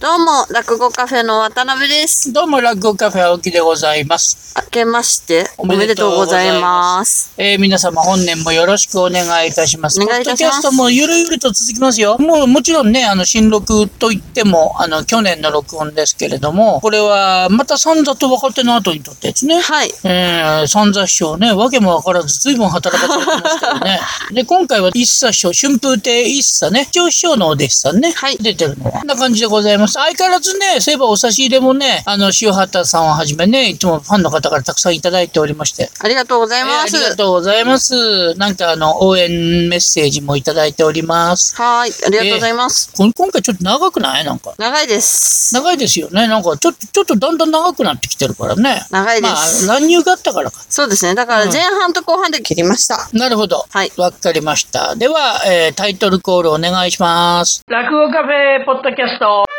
どうも、落語カフェの渡辺です。どうも、落語カフェ青木でございます。明けまして、おめでとうございます。えー皆様本年もよろしくお願いいたします。お願いいたしますポッドキャストもゆるゆると続きますよ。もう、もちろんね、あの、新録といっても、あの、去年の録音ですけれども、これは、また三座と若手の後にとってですね。はい。えー、三座師匠ね、わけもわからず随分働かされてますけどね。で、今回は一茶師匠、春風亭一茶ね、長師匠のお弟子さんね、はい出てるのは。こんな感じでございます。相変わらずね、そういえばお差し入れもね、あの、塩畑さんをはじめね、いつもファンの方からたくさんいただいておりまして。ありがとうございえーあます。りがとうございます。なんかあの、応援メッセージもいただいております。はい。ありがとうございます。こ今回ちょっと長くない？なんか。長いです。長いですよね。なんかちょっと、ちょっとだんだん長くなってきてるからね。長いですまあ、乱入があったからか。そうですね。だから前半と後半で切りました。なるほど。はいわかりました。では、えータイトルコールお願いします。落語カフェポッドキャスト。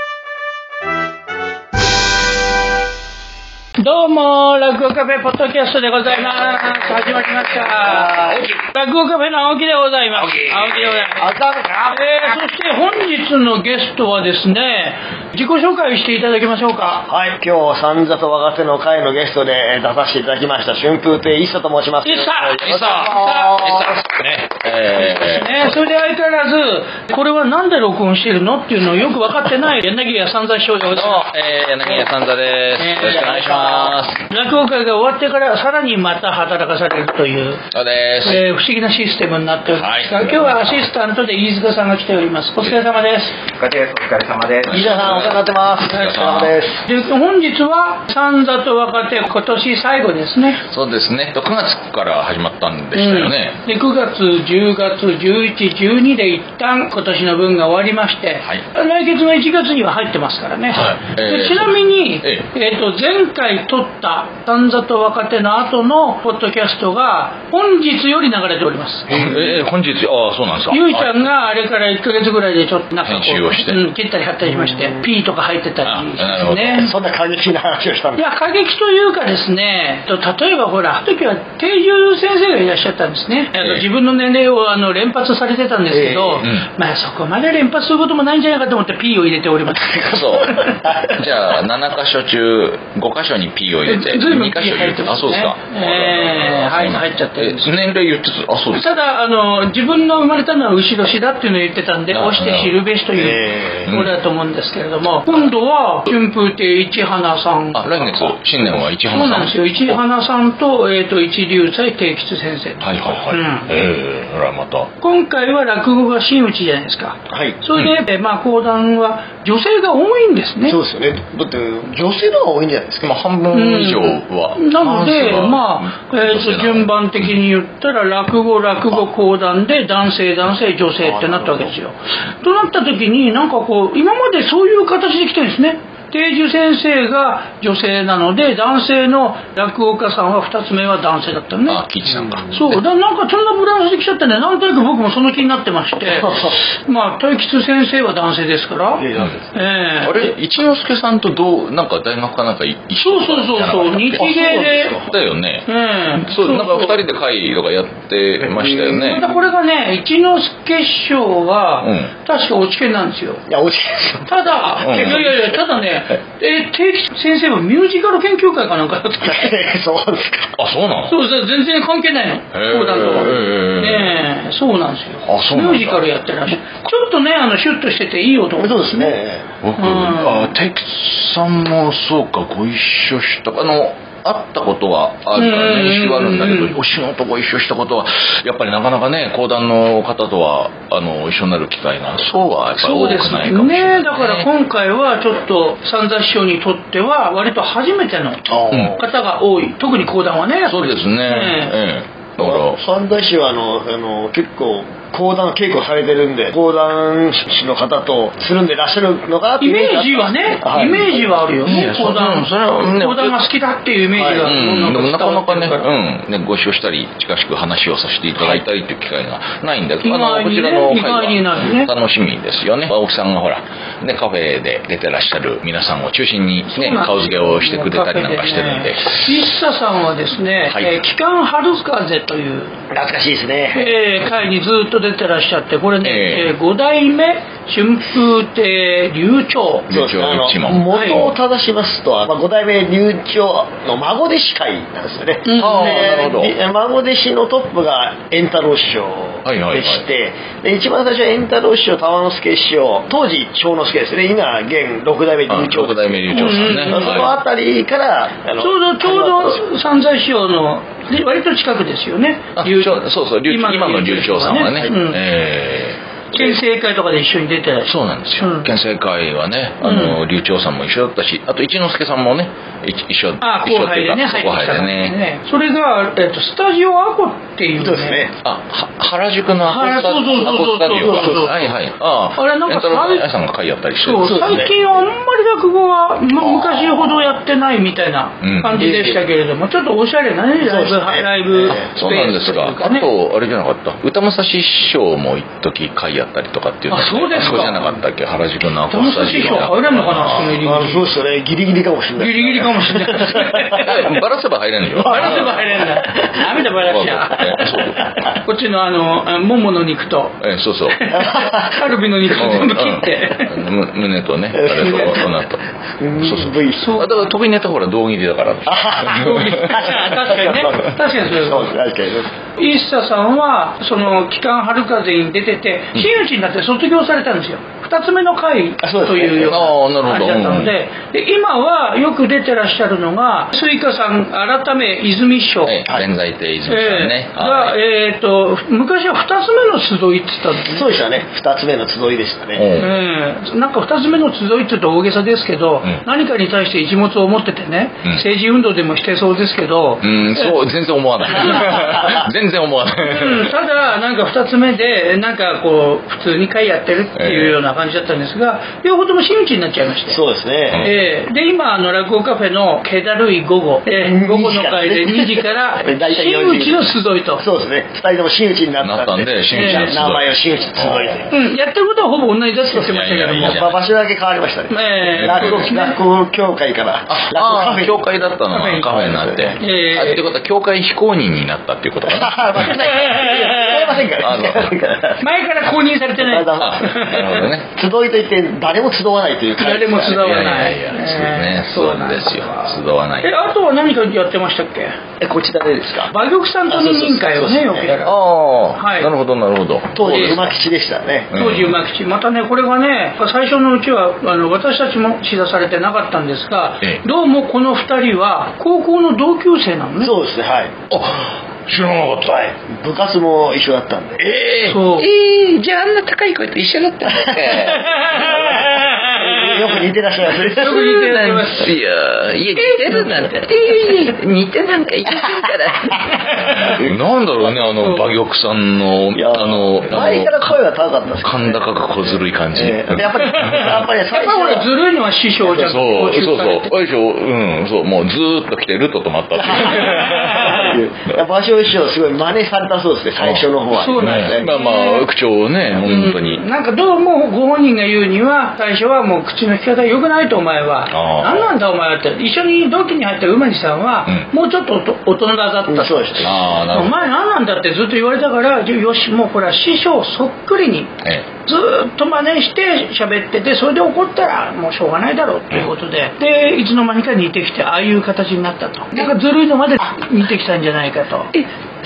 どうも、落語カフェポッドキャストでございます。始まりました。落語カフェの青木でございます。青木でございます。えー、そして本日のゲストはですね、自己紹介していただきましょうか。はい、今日、三座と若手の会のゲストでえー出させていただきました、春風亭一茶と申します。一茶よろしくお願いし一茶ますね、えね、それで相変わらず、これはなんで録音してるのっていうのをよく分かってない柳家三座師匠でごー、ざいどうもま、えー、柳家三座です。ねよろしくお願いします。す。落語会が終わってからさらにまた働かされるという、そうです。えー不思議なシステムになっておりますが、はい今日はアシスタントで飯塚さんが来ております。お疲れ様です。お疲れ様です。飯田さん、お世話になってます。お疲れ様です。で本日は三座と若手今年最後ですね。そうですね。9月から始まったんでしたよね。うんで9月、10月、11、12で一旦今年の分が終わりまして、はい。来月の1月には入ってますからね、はい。でえーちなみに、ええーと前回撮った「三座と若手」の後のポッドキャストが本日より流れております。えー、本日、ああ、そうなんですか。ゆいちゃんがあれから1ヶ月ぐらいでちょっとなんかこう編集をして。うん、切ったり貼ったりしまして、P とか入ってたりあしてね。そんな過激な話をしたんでいや、過激というかですね、と例えばほら、あの時は定住先生がいらっしゃったんですね。ええ自分の年齢をあの連発されてたんですけど、ええうんまあそこまで連発することもないんじゃないかと思って P を入れております。そう。じゃあ、7箇所中、5箇所に P を入れて、ずいぶん2箇所入ってあ、ますねそうですか。ええはい入っちゃって年齢言ってた、あ、そうですか。ただあの、自分の生まれたのは後ろしだっていうのを言ってたんで、あ押して知るべしというえところだと思うんですけれども、今度は春風亭一花さん。あ、来月、新年は市そう浜さん。なんですよ。一花さんと、えっ、と、一流斎定吉先生。はいはいはい。うんええー、あら、また。今回は落語が真打ちじゃないですか。はい。それで、えまあ、講談は女性が多いんですね。そうですよね。だって、女性の方が多いんじゃないですか。まあ、半分以上は。なので、まあ、えーと順番的に言ったら落語落語講談で男性男性女性ってなったわけですよ。となった時になんかこう今までそういう形で来てるんですね。定住先生が女性なので男性の落語家さんは2つ目は男性だったのね。あ、キイチさんか。そう、だなんかそんなブランスできちゃったんで、なんとなく僕もその気になってまして、まあ、大吉先生は男性ですから、ええ。あれ、一之輔さんとどう、なんか大学かなんかい一緒そうそうそうそう、日芸で、だよね。ええ。そう、なんか二人で会とかやってましたよね。ま。たこれがね、一之輔師匠は、うん。確か落ち研なんですよ。いや、落ちですよ。ただ、うん。いやいやいや、ただね、え定期先生はミュージカル研究会かなんかだったっけ？そうですか。あ、そうなの？そうそう、全然関係ないの。ー講談とは。へーねえ、そうなんですよ。あそうなんだミュージカルやってらっしゃる。ちょっとね、あの、シュッとしてていい男そうですね。僕、うんあ、テキさんもそうか、ご一緒した、あの、会ったことはあるからうんね、印象はあるんだけうんど、お仕事ご一緒したことは、やっぱりなかなかね、講談の方とは、あの、一緒になる機会が、そうはやっぱり多くそうですないかもしれない、ね。だから今回はちょっと三座師匠にとっては割と初めての方が多い。特に講談はね。そうですね。えええ。だから、三大師はあのあの結構講談稽古されてるんで講談師の方とつるんでらっしゃるのかなってイいうメージはね、はい。イメージはあるよね、うん講談。それはね講談が好きだっていうイメージが、はい。うん、でもなかなかね、うん、ね、ご一緒したり、近しく話をさせていただいたりという機会がないんだけど、意外にねこちらの会は楽しみですよね。青木さんがほら、ね、カフェで出てらっしゃる皆さんを中心にね、顔付けをしてくれたりなんかしてるんで。一茶さんはですね、はい。えー機関春風という、懐かしいですね。えー会にずっと出てらっしゃって、これね、ええ。え5代目春風亭流暢そうです。ねあの一門元を正しますと、まあ、五代目流暢の孫弟子会なんですよね、うん。なるほど。り孫弟子のトップが円太郎師匠でして、で一番最初は円太郎師匠玉之助師匠当時長之助ですね。今現六代目流あ暢六代目流暢さんね、うん。そのは辺りからちょうどちょうど三財師匠ので割と近くですよね。そうそう流今の流暢さんはね、うんえー県政会とかで一緒に出て。そうなんですよ、うん。県政会はねあの、流暢さんも一緒だったしあと一之輔さんもね一一緒あ後輩でねっていうか後輩でねね。それが、えっと、スタジオアコっていうですね。あは原宿のアコスタジオ。はいはいああれなんかさんが会やったりして最近はあんまり落語は、ま、昔ほどやってないみたいな感じでしたけれども、ちょっとおしゃれなねライブ、そうですねライブええスそうなんですが、あとあれじゃなかった歌武蔵師匠も一時会やったりとかっていうのあそうですかこじゃなかったっけ原宿のアコ玉スタジオ入れんのか。なその入りあのそう口ですよね。ギリギリかもしれない。ギリギリかもしれない。バラせば入れんのよ。バラせば入れんだダメだバラしちえそうゃこっちのあのあももの肉と。えそうそう。カルビの肉と全部切って。う胸とねあれとおなとうんそうそう。V そうあだから得意ネタほら道義理だから。確かにね。確かにそうですそうです。確かに一茶さんはその期間春風に出てて真打ちになって卒業されたんですよ。二つ目の会というようなるほど。な感じだったので。で今はよく出てらっしゃるのが粋歌さん改め和泉師匠、ええ弁財亭和泉さんね。えーが、えー、と昔は二つ目の集いって言ったんですね。そうでしたね。二つ目の集いでしたね。う。んええ。なんか二つ目の集いって言うと大げさですけど、ん。何かに対して一物を持っててね、うん。政治運動でもしてそうですけど、うんそう全然思わない。全然思わない。うん、ただなんか2つ目でなんかこう普通に会やってるっていうような感じだったんですが、両方とも真打ちになっちゃいまして。そうですね。ええ。で今あの落語カフェの気だるい午後、ええ午後の会で2時から。大体真打ちの集いと、そうですね。二人とも真打ちにななったんで真打ちの集い。名前を真打ち集いでう。ん、やってることはほぼ同じだって言ってましたけども。いやいやいやまあ場所だけ変わりましたね。ええ。落語落語協会から。あ落語カフェあ教会だったのがカフェになって、ええ。あってことは教会非公認になったっていうことかな。あ間違いない違い ませんからあの前から公認されてない。なるほどね。集いといって誰も集わないという誰も集わない。いやいやいやそうね。そうなんですよ。集わない。えあとは何かやってましたっけ？えこちらでですか？馬玉さんと二人会をねよくやるああ、はい。なるほどなるほど。当時馬吉でしたね。うん。当時馬吉。またねこれがね最初のうちはあの私たちも知らされてなかったんですが、ええ。どうもこの2人は高校の同級生なのね。そうですねはい。あ知らなかったはい部活も一緒だったんで。ええそう。ええじゃああんな高い声と一緒だったんですか よく似てらっしゃいますね。よく似てらっしゃいますいやいや似てるなんて。似てなんかいけるから。なんだろうねあの馬玉さんのあの前から声は高かったです甲高く小ずるい感じ、やっぱりやっぱりや最初っぱり 俺ずはるいのは師匠じゃんそうそうそう。されてあれで。しょうんそうもうずーっと来てると止まったっていう。い や場所師匠すごい真似されたそうですね最初の方は。そうなんですね。まあまあ口調をね本当に、うんなんかどうもご本人が言うには最初はもう口の利き方良くないとお前は何なんだお前はって一緒に同期に入った馬地さんは、うもうちょっと大人だったそうですね。おああなるほど。前何なんだってずっと言われたからよしもうこれは師匠そっくりにえずーっと真似して喋っててそれで怒ったらもうしょうがないだろうということで。でいつの間にか似てきてああいう形になったと。なんかずるいのまで似てきたんじゃないかと。え。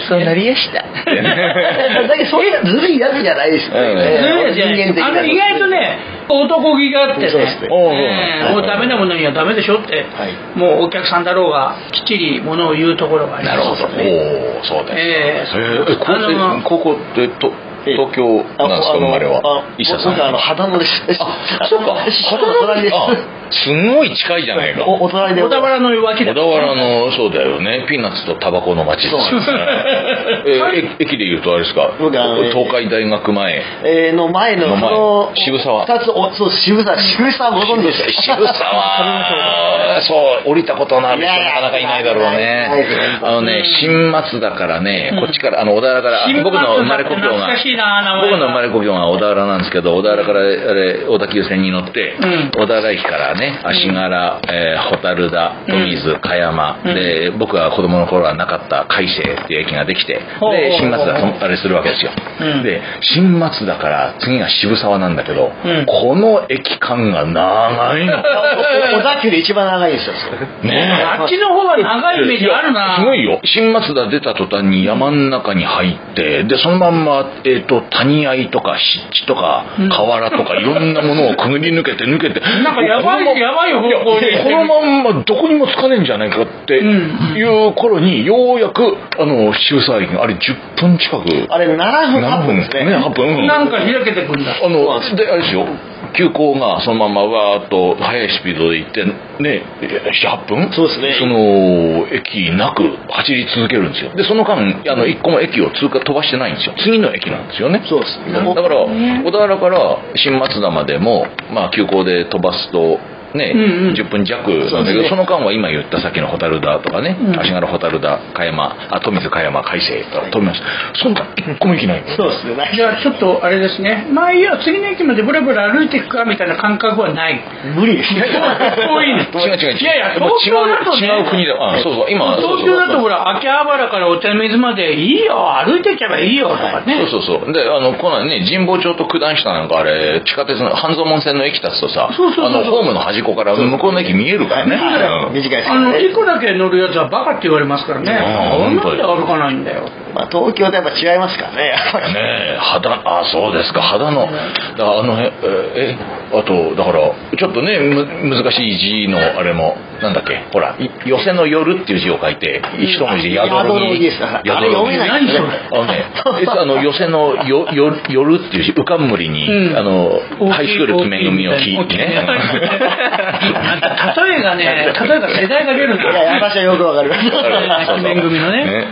そうなりやした。だけどそういうずるいやつじゃないですよね。うん。ずるいやつじゃないあの意外とね男気があってね。ねおうええもうダメなものにはダメでしょって、はい。もうお客さんだろうがきっちりものを言うところがあります。なるほど。おおそうだよ。ええ。ええ高校高校ってと東京なんですか生まれは？石田さん。僕あの秦野ですあそうか師匠の隣ですあすごい近いじゃないか。おで。小田原の脇だ小田原のそうだよね。ピーナッツとタバコの街です 駅で言うとあれですか？東海大学前。えーの前のの前。その渋沢。二つおそう渋沢。渋沢ご存知です。か渋沢。そう降りたことのある人なかなかいないだろうね。あのね新松だからねこっちからあの小田原から新松僕の生まれ故郷が。僕の生まれ故郷が小田原なんですけど小田原からあれ小田急線に乗ってうん。小田原駅からね足柄、えー、蛍田富水、茅山、うん。で僕は子供の頃はなかった海星っていう駅ができてほうほうほうで新松田とあれするわけですよ、うん。で新松田から次が渋沢なんだけど、うん。この駅間が長いの。小田急で一番長いんですよ。ねえ。あっちの方が長いイメージあるな。すごいよ。新松田出た途端に山の中に入ってでそのまんま、えー、と谷合とか湿地とかうん。河原とかいろんなものをくぐり抜けて抜けて。なんかやばいこのまやばい方向にやこのまんまどこにもつかねえんじゃないかっていう頃にようやくあの渋沢駅があれ10分近く。あれ7分8分ですね。ね8分。なんか開けてくんだ。あのであれですよ。急行がそのままわーっと速いスピードで行ってね78分。そうですね。その駅なく走り続けるんですよ。でその間あの1個も駅を通過飛ばしてないんですよ。次の駅なんですよね。そうです。だから小田原から新松田までも、まあ、急行で飛ばすとね、うんうん。10分弱なんだけどその間は今言ったさっきの蛍田とかね、うん。足柄蛍田茅山あ富水茅山海星とか飛びますそんな1個も行けないの？そうですね。じゃあちょっとあれですね。まあいいや、次の駅までブラブラ歩いていくかみたいな感覚はない。無理ですね。遠いね。違う違う違う。いやいや、東京だとね。違う違う国であそうそう。今東京だとほら、秋葉原からお茶水までいいよ、歩いていけばいいよ。とかね。そうそうそう。であのこのね神保町と九段下なんかあれ地下鉄の半蔵門線の駅立つとさあのホームの端っこから向こうの駅見えるからね。うん短いあの、一個だけ乗るやつはバカって言われますからね。あーなんで歩かないんだよ。まあ東京とやっぱ違いますからねねえ肌あそうですか。肌のだからあのええあとだからちょっとねむ難しい字のあれもなんだっけ？ほらい寄せの夜っていう字を書いて一文字で宿宿に宿読めないですねあのねえあの寄せのよよ夜っていう字浮かんむりに、うん。あのハイスクール決め組を聞いてね例えがね、例えが世代が出るんだいや私はよくわかります。鬼面組のね。ね。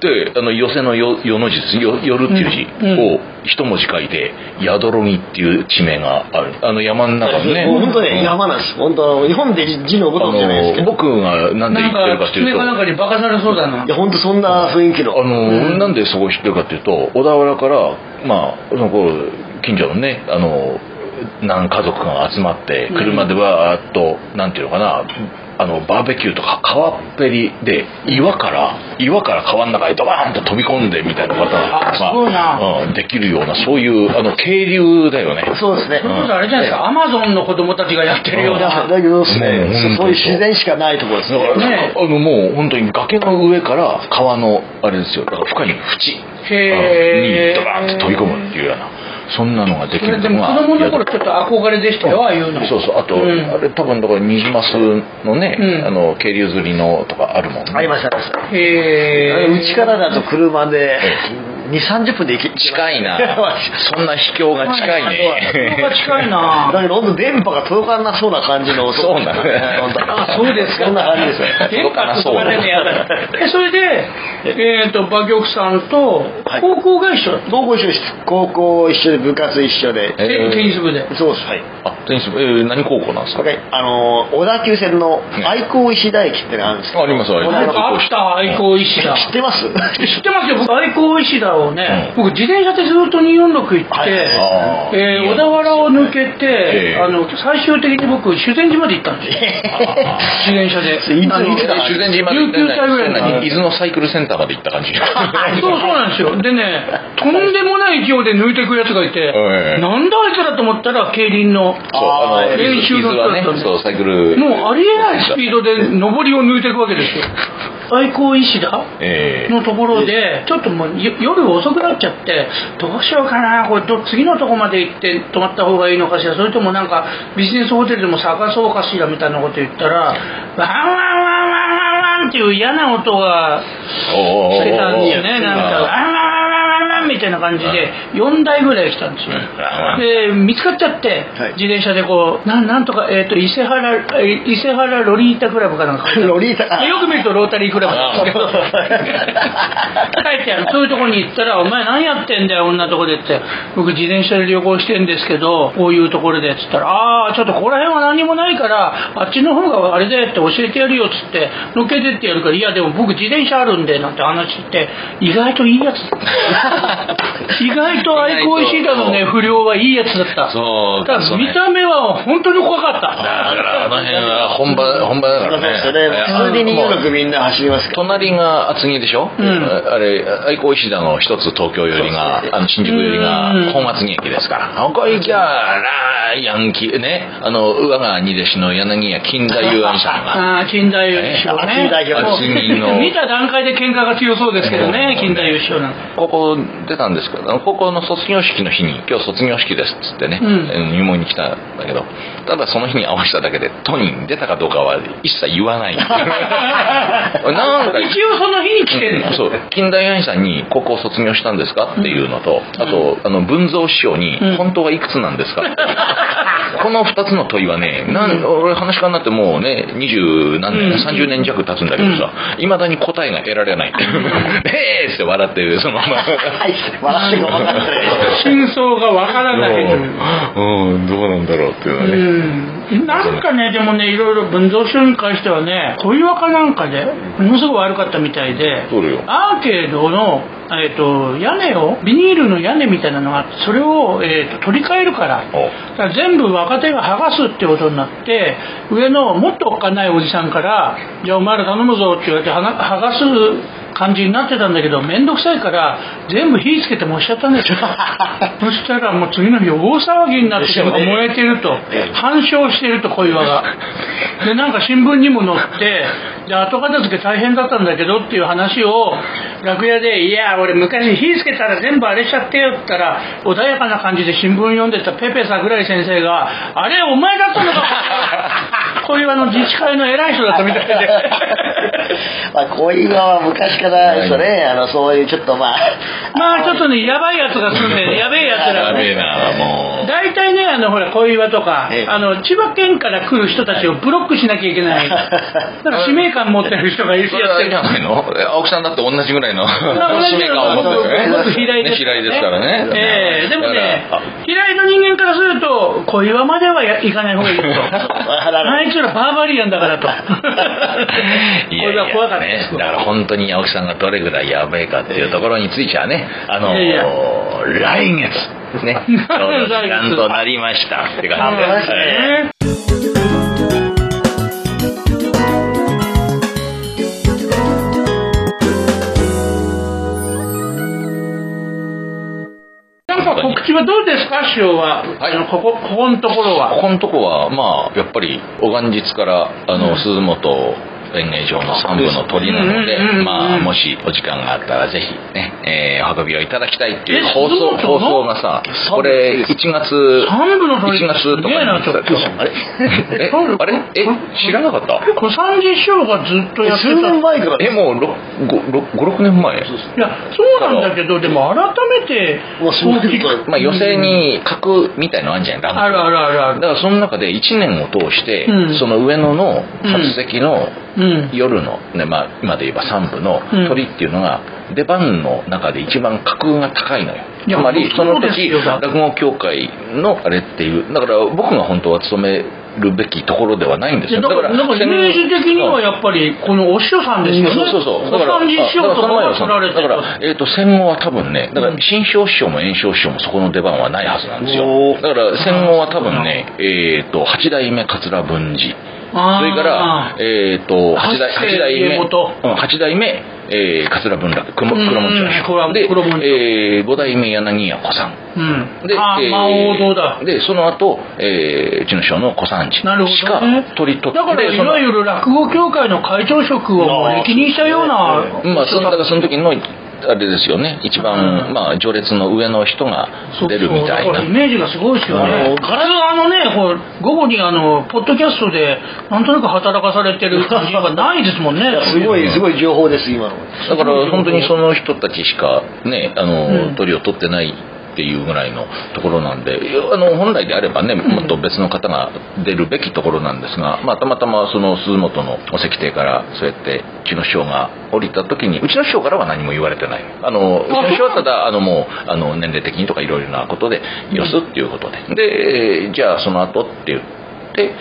であの寄せのよ「よ」の字ですよ「夜」っていう字うん。を一文字書いて「宿ろぎ」っていう地名がある。あの山の中にね。もう本当ねうん。山なんです。本当日本で字のごとくじゃないですあのけど僕がなんで言ってるかっていうと。かなんかにバカされそうだな。いや本当そんな雰囲気の。あの、なんでそこを知ってるかっていうと小田原からまあそのこう近所のねあの何家族が集まって車でわーっと、なんていうのかなあのバーベキューとか川っぺりで岩から岩から川の中にドバーンと飛び込んでみたいなことがうん。できるようなそういうあの渓流だよね。そうですね。それこそあれじゃないですか、アマゾンの子供たちがやってるようだな。だけどですね。そういう自然しかないところですだからねねあのもう本当に崖の上から川のあれですよ。だから深い縁。にドバーンと飛び込むっていうようなそんなのができるそれでも子供の頃ちょっと憧れでしたよ、ああいうの。そうそう。あと、うん。あれ多分だからニジマスのね、うん。あの渓流釣りのとかあるもんね。ありましたありましたへー。うちからだと車で2 3 0分で行き近いな。そんな秘境が近いね。ここが近い だなけど本当電波が届かなそうな感じのそうなあそうですか。そんな感じですよ電波とかでねやだ。えそれでえっ、と馬玉さんとはい。高校が一緒だった、高校一緒です。高校一緒で部活一緒で。えテテニス部で。そうです。はい。あテニス部。えー何高校なんですか？あの小田急線の愛好石田駅ってのがあるんですけど。ありますあります。あった愛好石田。知ってます？知ってますよ。僕愛好石田をね、うん。僕自転車でずっと246行って、はい。えー小田原を抜けて、ええ。あの最終的に僕修善寺まで行ったんですよ。自転車で。いつだ修善寺まで行って19歳ぐらいの何伊豆のサイクルセンターまで行った感じ。そうそうなんですよ。でねとんでもない勢いで抜いていくやつがいて、え えなんだあいつらと思ったら競輪の練習の人だったんでもうありえないスピードで上りを抜いていくわけですよ愛甲石田ええ。のところでちょっともうよ夜遅くなっちゃってどうしようかなこれど次のとこまで行って泊まった方がいいのかしらそれともなんかビジネスホテルでも探そうかしらみたいなこと言ったらワンワンワンワンワンワンっていう嫌な音がしてたんですよねなんか。ワンワンみたいな感じで4台ぐらい来たんですよ。で見つかっちゃってはい。自転車でこうなんなんとか、えー、と伊勢原えー伊勢原ロリータクラブかなんか。ロリータでよく見るとロータリークラブ。なんですけど書いてあるそういうとこに行ったら「お前何やってんだよ女のとこで」って「僕自転車で旅行してんですけどこういうところで」っつったら「ああちょっとここら辺は何もないからあっちの方があれだよ」って教えてやるよっつって乗っけてってやるから「いやでも僕自転車あるんで」なんて話して意外といいやつ 意外と愛好石田のね、不良はいいやつだった。そうただ見た目は本当に怖かった。だからあの辺は本場本場だからね。そうですよね。普通に逃げくみんな走りますから。隣が厚木でしょ、ん。あれ愛好石田の一つ東京寄りがあの新宿寄りがうん本厚木駅ですから。ここ行きゃらヤンキーね。あの上川二弟子の柳家金田優愛さんが。ああ、金田優師匠ね。金田優厚木の 見た段階で喧嘩が強そうですけどね、金田優師匠なんか。高校出たんですけど高校の卒業式の日に今日卒業式ですっつってね、うん。入門に来たんだけどただその日に合わせただけで都に出たかどうかは一切言わない。なんか一応その日に来てるの？そう。近代愛さんに高校卒業したんですか？っていうのと、あとあの文蔵師匠にうん。本当はいくつなんですか？っ てこの2つの問いはねなん俺話し家になってもうね二十何年、うん。30年弱経つんだけどさいまだに答えが得られない えーって笑ってるそのままはい、笑ってか分かんない。真相がわからないう。うんどうなんだろうっていうのはね、うんなんかね、でもね、いろいろ文蔵師匠に関してはね、小岩かなんかで、ものすごく悪かったみたいで、アーケードの、えー、と屋根を、ビニールの屋根みたいなのがあって、それを、えー、と取り替えるから、全部若手が剥がすってことになって、上のもっとおっかないおじさんから、じゃあお前ら頼むぞって言われてはな剥がす感じになってたんだけど、めんどくさいから、全部火つけて燃しちゃったんですよ。そしたらもう次の日大騒ぎになってて、燃えてると、反焼してると小岩が。で、なんか新聞にも載って、で、後片付け大変だったんだけどっていう話を、楽屋で、いや、俺昔火つけたら全部あれしちゃってよって言ったら、穏やかな感じで新聞読んでたペペ桜井先生が、あれ、お前だったのか 小岩の自治会の偉い人だったみたいで。まあ、小岩は昔からですよね、あの、そういうちょっとまあ、まあちょっとね、やばいやつが住んでる、やべえやつらがね。やべえなもう。大体ね、あの、ほら、小岩とかええ、あの、千葉県から来る人たちをブロックしなきゃいけない。だから使命感持ってる人がいるそれやってる。じゃないの？え青木さんだって同じぐらいの同使命感を持ってるよね。僕平井ですね。平井ですからね。ええでもね平井の人間からすると、小岩まではや行かない方がいいと。あいつらバーバリアンだからと。こ いやいやれは怖かったですね、だから本当に青木さんがどれぐらいやべえかっていうところについてはね、あのいやいや来月ね、ちょうど時間となりましたって感じであす。はいねなんか告知はどうですか、師匠は？はいあのここ、ここのところこは。このとこはまあやっぱりお元日からあの、鈴本演芸場の三部の鳥なので、うんうんうんうんまあもしお時間があったらぜひね、えーお運びをいただきたいっていうえ放送放送がさこれ1月三部の鳥。1月とか あれ？えあれ？え知らなかった？小三治師匠がずっとやってた。数年前から？えもう56年前？いや、そうなんだけど、でも改めて、まあ寄席に格みたいのあるじゃんランクあるあるあるある。だからその中で1年を通して、うん。その上野の初席のうん。夜の、ねまあ、今で言えば3部のうん。鳥っていうのが出番の中で一番格が高いのよ。つまりその時落語協会のあれっていうだから僕が本当は務めるべきところではないんですよ。だから、なんかイメージ的にはやっぱり、このお師匠さんですよね。そうそうそう。だから、小三治師匠とかが取られてだから、えっ、と、戦後は多分ね、だからう、ん。新章師匠も炎章師匠もそこの出番はないはずなんですよ。お。ー。だから、戦後は多分ね、えっ、と、八代目桂文治。それから、えっ、と、八代、八代目、八代目、えー、桂文楽、黒門町黒で、黒門町えー、五代目柳家小さん。うん。で、あー、えーまあ王道だ。で、その後、えー、うちの師匠の小三治しか取り取って、だから、いわゆる落語協会の会長職を歴任したような。まあ、そのだからその時のあれですよね。一番、うん。まあ、序列の上の人が出るみたいな。イメージがすごいですよね。うん。普通あのね、こう午後にあの、ポッドキャストで、なんとなく働かされてる 感じがないですもんね。すごい、すごい情報です、今の。だから本当にその人たちしかねあの、うん。鳥を取ってないっていうぐらいのところなんであの本来であればねもっと別の方が出るべきところなんですが、まあ、たまたまその鈴本のお石亭からそうやってうちの師匠が降りた時にうちの師匠からは何も言われてない。あのうちの師匠はただあのもうあの年齢的にとかいろいろなことでよすっていうことで。でじゃあその後って言って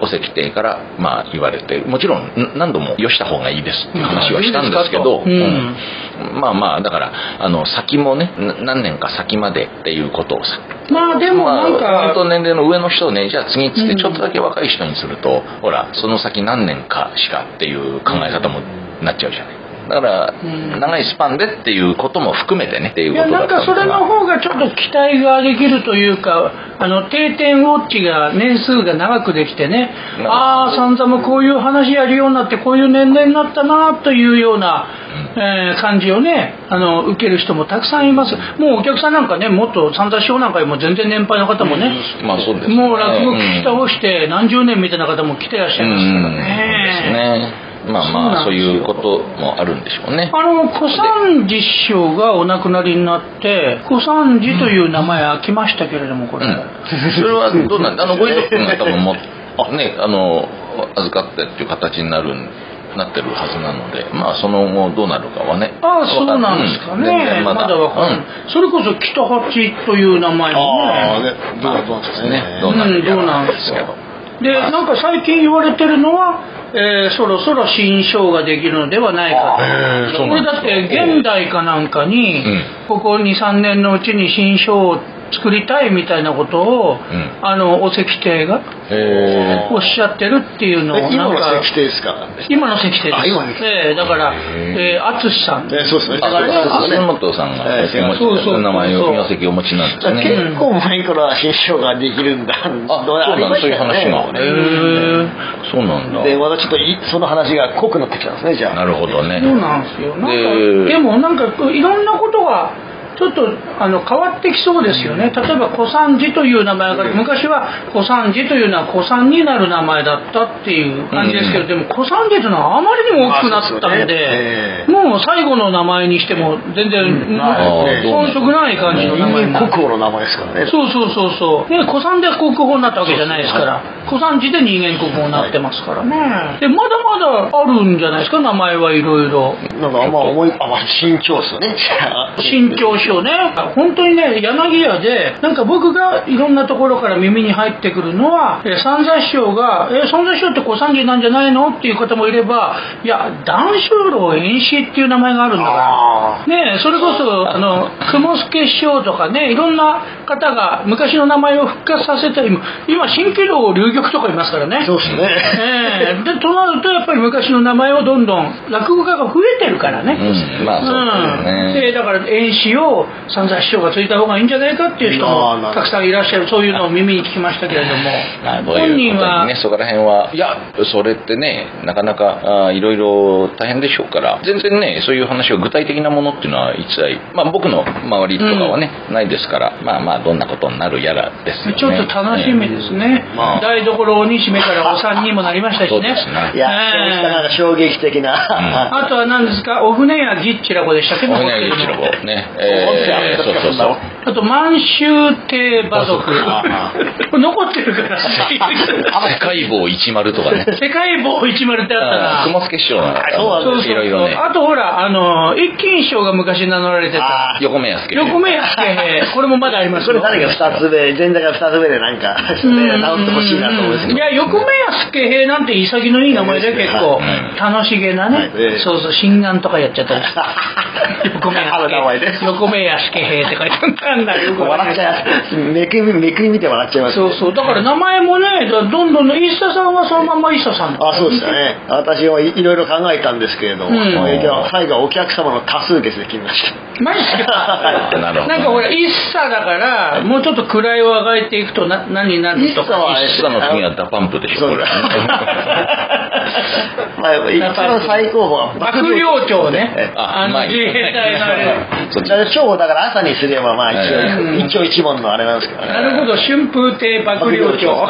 お石亭からまあ言われてもちろん何度もよした方がいいですっていう話はしたんですけど、うん、まあまあだからあの先もね何年か先までっていうことをさまあでもなんか、まあ、本当年齢の上の人をねじゃあ次っつってちょっとだけ若い人にすると、うん、ほらその先何年かしかっていう考え方もなっちゃうじゃない。だから長いスパンでっていうことも含めてねっていうことだったな。んかそれの方がちょっと期待ができるというかあの定点ウォッチが年数が長くできてねああ散々もこういう話やるようになってこういう年齢になったなというような、うん、えー、感じをねあの受ける人もたくさんいます。もうお客さんなんかねもっと散々師匠なんかよりも全然年配の方もね、うん、まあそうです、ね、もう落語聞き倒して何十年みたいな方も来てらっしゃいますからね、うんまあまあそういうこともあるんでしょうね。あの小三治師匠がお亡くなりになって小三治という名前開きましたけれどもこれ、うん、それはどうなんあのご遺族が多分もねあの預かってっていう形になるなってるはずなのでまあその後どうなるかはね。ああそうなんですかね、うん、まだ。わかんない、うん、それこそ北八という名前もね。ああねどうなんですかね。どうなんですけど。でなんか最近言われてるのはえー、そろそろ新章ができるのではないかと。これだって現代かなんかに、ここ2、3年のうちに新章を作りたいみたいなことを、うん、あのお石亭がおっしゃってるっていうのを今の石亭ですか？今の石亭です。今えー、だからえ淳、ー、さん、えー、そうですね。だからね。本さんが、えー、そうそう名前を名跡お持ちなんですね。結構前から新章ができるんだ。あそうなんそういう話が。へえそうなんだ。でまたちょっとその話が濃くなってきたんですねじゃあ。なるほどね。そうなんですよ。なんかでもなんかいろんなことがちょっとあの変わってきそうですよね。例えば小三治という名前が昔は小三治というのは小三になる名前だったっていう感じですけど、でも小三治というのはあまりにも大きくなったんで、もう最後の名前にしても全然、遜色ない感じの名前国宝の名前ですからね。そうそうそうそう。ね小三で国宝になったわけじゃないですから、小三治で人間国宝になってますから。ね、でまだまだあるんじゃないですか名前はいろいろ。なんかあんま思いあま慎重っすよね。慎重しね。本当にね柳家でなんか僕がいろんなところから耳に入ってくるのは三座師匠が「え三座師匠って小三治なんじゃないの?」っていう方もいれば「いや談春郎演師っていう名前があるんだから」ねそれこそあの雲助師匠とかねいろんな方が昔の名前を復活させた今今新喜道流玉とかいますからね。そうですね、えー、でとなるとやっぱり昔の名前をどんどん落語家が増えてるからね、うん、まあそうですね、うん、でだから演師を散々師匠がついた方がいいんじゃないかっていう人もたくさんいらっしゃる。そういうのを耳に聞きましたけれども。本人は。ねそこら辺は。いやそれってねなかなかいろいろ大変でしょうから。全然ねそういう話を具体的なものっていうのは一切、まあ、僕の周りとかはね、うん、ないですから。まあまあどんなことになるやらですよね。ちょっと楽しみですね、えーまあ、台所に締めからお三人もなりましたしね。ね。いや、えー、衝撃的な、うん、あとは何ですか？お船やぎっちらぼでしたっけ？お船やぎっちらぼね、えーそうそうそう。あと満州亭馬族。残ってるから。世界棒10とかね。世界棒10ってあったな。雲助師匠のそうそういろいろね。あとほらあの一斤師匠が昔名乗られてた。横目安横目安これもまだありますこれ誰が2つ目前座が2つ目でなんか直ってほしいなと思うんです。けどいや横目安平なんて潔のいい名前で結構楽しげなね。そうそう心眼とかやっちゃったり 横目安横目安平って書いてあんだよ笑っちゃうめくりめくり見て笑っちゃいます、そうそうだから名前もねどんどん一茶さんはそのまま一茶さん。あそうでしたね。私はいろいろ考えたんですけれども、うん、最後はお客様の多数決で決めました。マジですか？なんかほら一茶だからもうちょっと位を上がっていくとな何になるとか。一茶の次は DA PUMP でしょ。これ まあ一番最高峰は幕僚長ね。あの自衛隊のあれ。そちらで長だから朝にすればまあ一応、一応一問のあれなんですけど。ねなるほど。春風亭幕僚長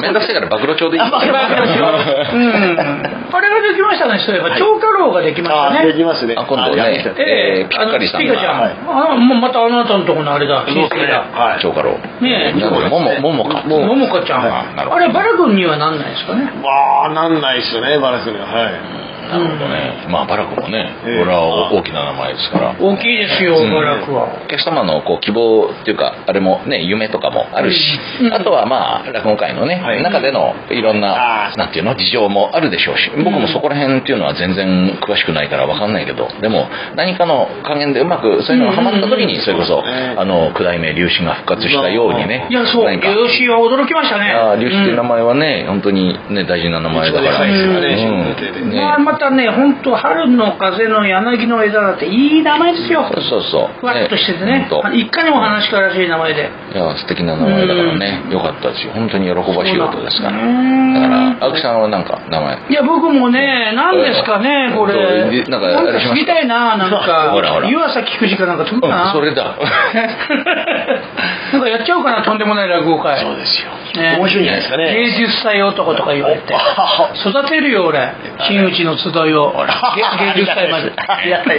めんどくさいから暴露帳でいい。ですかうん。あれができましたねそういえば。長家老ができましたね。できますね。今度ねえピッカリさんピカちゃん。あまたあなたのとこのあれだ。親戚だ。長家老ねえ。ももももか。ももかちゃんあれバラ君にはなんないですかね。わあなんないですよねバラ君には。はいなるほどね、まあバラクもねこええ。れは大きな名前ですから。大きいですようん。バラクは。お客様のこう希望っていうかあれもね夢とかもあるし、うん。あとはまあ落語界のね、はい。中でのいろんななんていうの事情もあるでしょうし僕もそこら辺っていうのは全然詳しくないから分かんないけどでも何かの加減でうまくそういうのがハマった時にそれこそ、ええあの九代目龍神が復活したようにねいやそう。何か。よしは驚きましたね。龍神っていう名うん前はね、本当にね大事な名前だから、ね。うん。ね。まあ、またね本当春の風の柳の枝だっていい名前ですよ。そうそうふわっとしててね。ほんといかにも話からしい名前で。いや素敵な名前だからね、よかったですよ。本当に喜ばしいことですから。だから青木さんはなんか名前？いや僕もね何ですかねこれ。なんか聞きたいななんか。ほらほら。湯浅菊池かなんか作るかな、うんそれだ。なんかやっちゃおうかなとんでもない落語会。そうですよ。ね。面白いんじゃないですかね。芸術祭男とか言われて。あ育てるよ俺。真打ちの集いを芸芸術祭まで。ありがた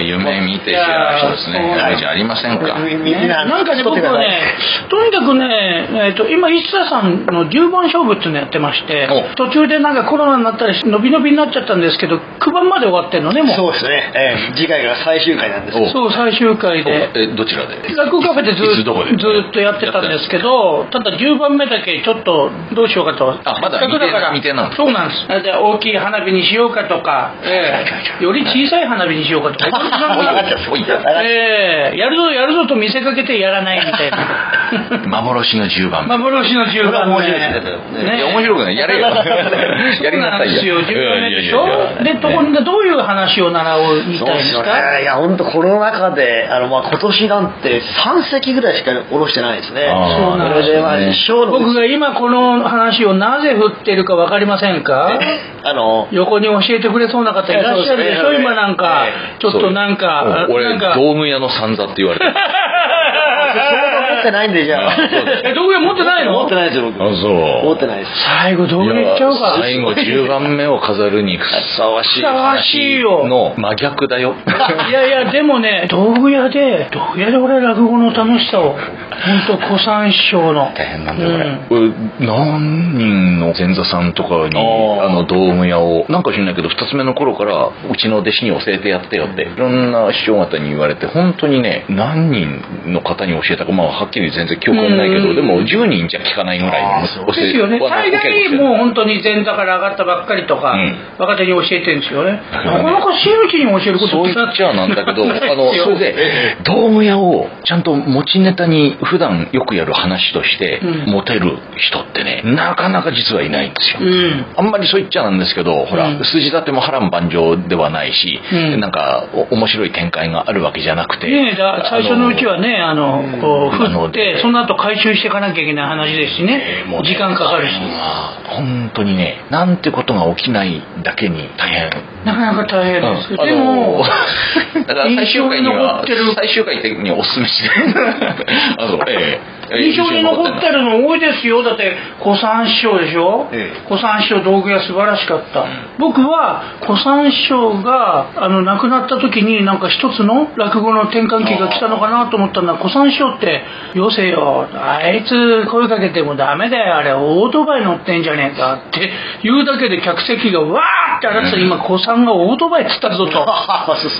夢見て幸せですね。いや夢じゃありませんか？ななんかね、僕はね、とにかくね、えー、と今、石田さんの10番勝負っていうのやってましてお、途中でなんかコロナになったりし、伸び伸びになっちゃったんですけど、9番まで終わってんのね、もう。そうですね、ええ。次回が最終回なんです。おそう、最終回で。えどちらで？落語カフェでずいつどこで？ずっとやってたんですけど、ただ10番目だけちょっとどうしようかと。あまだせっかくだから未定なんですそうなんです。で大きい花火にしようかとか、ええ。より小さい花火にしようかとか。ええ。やるぞやるぞと見せかけてやらないみたいな。幻の10番。目幻の10番目面白いね。面白くない。やれよ。やりなさいよ。そうなんですよ。10番目でしょ？でところでどういう話を習おうみたいですか？ね。いや本当コロナ禍であの、まあ、今年なんて3席ぐらいしか下ろしてないですね。そうなんですね。一生の僕が今この話をなぜ振ってるか分かりませんか？あの横に教えてくれそうな方いらっしゃるでしょ？ね。今なんかちょっとなんか俺なんか。道具屋の三座って言われて 持ってないんでじゃあ。え道具屋持ってないの？持ってないですよ僕。あそう。持ってないです。最後道具屋行っちゃおうかいや最後10番目を飾るにふさわしいふさわしいよ。話の真逆だよ。いやいやでもね道具屋で道具屋で俺落語の楽しさを本当古参師匠の。大変なんだようん。これ、これ何人の前座さんとかにあの道具屋をなんか知んないけど2つ目の頃からうちの弟子に教えてやってよっていろんな師匠方に言われて本当にね何人の方に教えたかまあはっきり全然記憶はないけうん。どでも10人じゃ聞かないぐらいそうですよね。は大概もう本当に前座から上がったばっかりとか、うん。若手に教えてるんですよね。なかなか真打ちに教えることそう言っちゃなんだけどあの それで道具屋をちゃんと持ちネタに普段よくやる話としてうん。持てる人ってねなかなか実はいないんですよ、うん。あんまりそう言っちゃなんですけどほら、うん。筋立ても波乱万丈ではないし、うん。なんかお面白い展開があるわけじゃなくて、ねえだ最初のうちはねあのこうあの振ってその後回収していかなきゃいけない話ですしね。えーもうね時間かかるし。まあ本当にねなんてことが起きないだけに大変。なかなか大変です、うん。でも、あ のだから最終回には最終回的におすすめして あそうええ印象に残ってるの多いですよ。だって古参師匠でしょ、ええ。古参師匠道具屋素晴らしかった、僕は古参師匠があの亡くなった時になんか一つの落語の転換期が来たのかなと思ったのは古参師匠って「よせよ。あいつ声かけてもダメだよ。あれオートバイ乗ってんじゃねえか」って言うだけで客席がわーって洗ってた今古参がオートバイっつったぞと。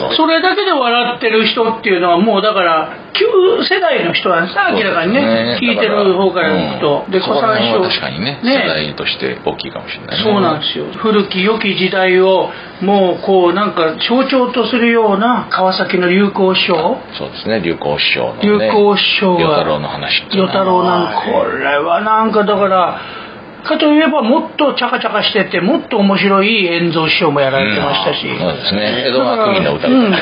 それだけで笑ってる人っていうのはもうだから旧世代の人なんですね明らかにね聞いてる方からいくと、で古参師匠そこら辺は確かにね世代として大きいかもしれないね。そうなんですよ。古き良き時代をもうこうなんか象徴とするような川崎の流行師匠そうですね。流行師匠のね。流行師匠が与太郎の話与太郎なんかこれはなんかだからかといえばもっとチャカチャカしててもっと面白い演奏師匠もやられてましたし、うん。そうですね。江戸川区民の歌うん、歌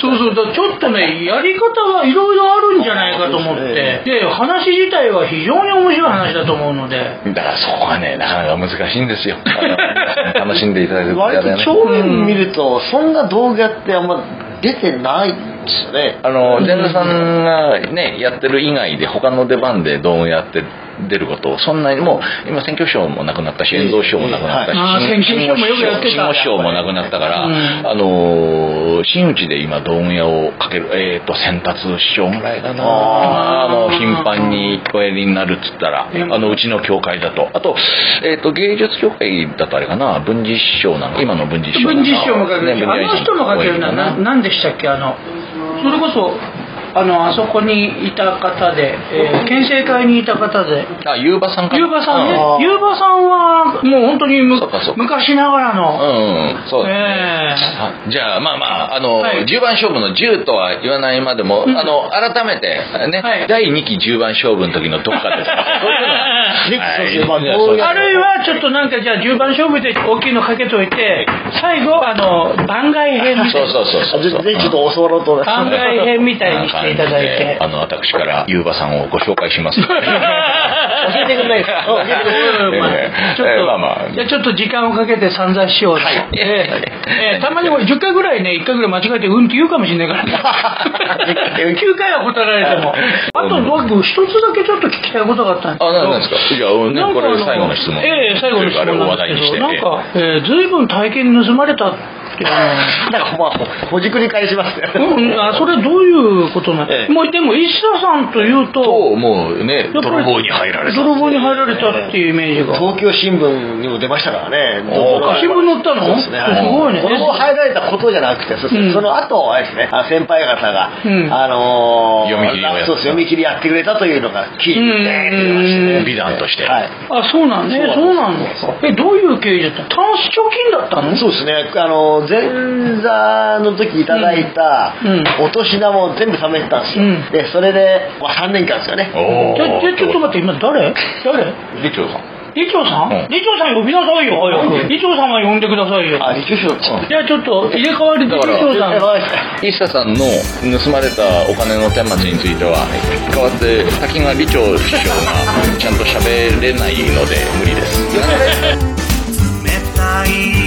ちょそうそう。だちょっとねやり方はいろいろあるんじゃないかと思って。そうで話自体は非常に面白い話だと思うので。だからそこがねなかなか難しいんですよ。楽しんでいただいて割とね。正面見るとそんな動画ってあんま出てないんですよね。あの前座さんがねやってる以外で他の出番で道具やって出ることをそんなにもう今選挙師匠もなくなったし遠藤師匠もなくなったし、あー選挙師匠もよくやってた。新語師匠もなくなったから、うん。あのー真打ちで今道具屋をかけるえっ、と先達師匠ぐらいかな。ああの頻繁におやりになるっつったらあのうちの教会だと。あと,、えー、と芸術協会だとあれかな？文治師匠なんか今の文治師匠文治師匠もかける。あの人もかけるのはな。何でしたっけ？あのそれこそあのあそこにいた方で、えー、県政会にいた方で。あゆうばさんかな？ゆうばさんね。ゆうばさんはもう本当にむ昔ながらうの、ん、うん、そうですね、えあじゃあまあまああの、はい。10番勝負の10とは言わないまでも、うん。あの改めてね、はい。第2期10番勝負の時のどっかでそういうのは あるいはちょっとなんかじゃあ10番勝負で大きいのかけといて最後あの番外編みたそいうな。そうそうそうぜぜひちょっと教わろうと番外編みたいにしていただいて。あの私からゆうばさんをご紹介します。教えてくれない。ですか教えてくれない。うんまあまあまあ。じゃあちょっと時間をかけて散々しようと、はい。ええええたまに俺10回ぐらいね1回ぐらい間違えてうんって言うかもしれないから。ね9回は答えられても。あと僕一つだけちょっと聞きたいことがあったんですけど。あななんですか？じゃあ、ね、これ最後の質問。ええ最後の質問なんですけど。なんか、ええ、随分体験盗まれたっていうのなんかまあほじくり返しますねうん、あそれどういうことなの、ええ。もうでも石田さんというとともうね泥棒に入られた泥棒に入られたっていうイメージが、東京新聞にも出ましたからね。新聞載ったの？すね。すごいね。子供入られたことじゃなくてそうですねうん。その後あれですねあ先輩方が、うん。あのー読み切りをやそうです読み切りやってくれたというのがキーにね出てましたね。美談として。はい。あそうなんねそうそうなんですかえどういう経緯だった？のタンス貯金だったの？そうですねあの前座の時いただいたうん。お年玉を全部貯めてたんですよ、うん。でそれで、まあ、3年間ですよね。おじゃじゃちょっと待って今誰？誰？理長さん理長さん、うん、理長さん呼びなさいよ、早く。理長さんが呼んでくださいよ。あ、理長さん。いや、ちょっと、入れ替わりで理長さん。さんの盗まれたお金の手待ちについては、代わって、先が理長師匠がちゃんと喋れないので無理です。冷たい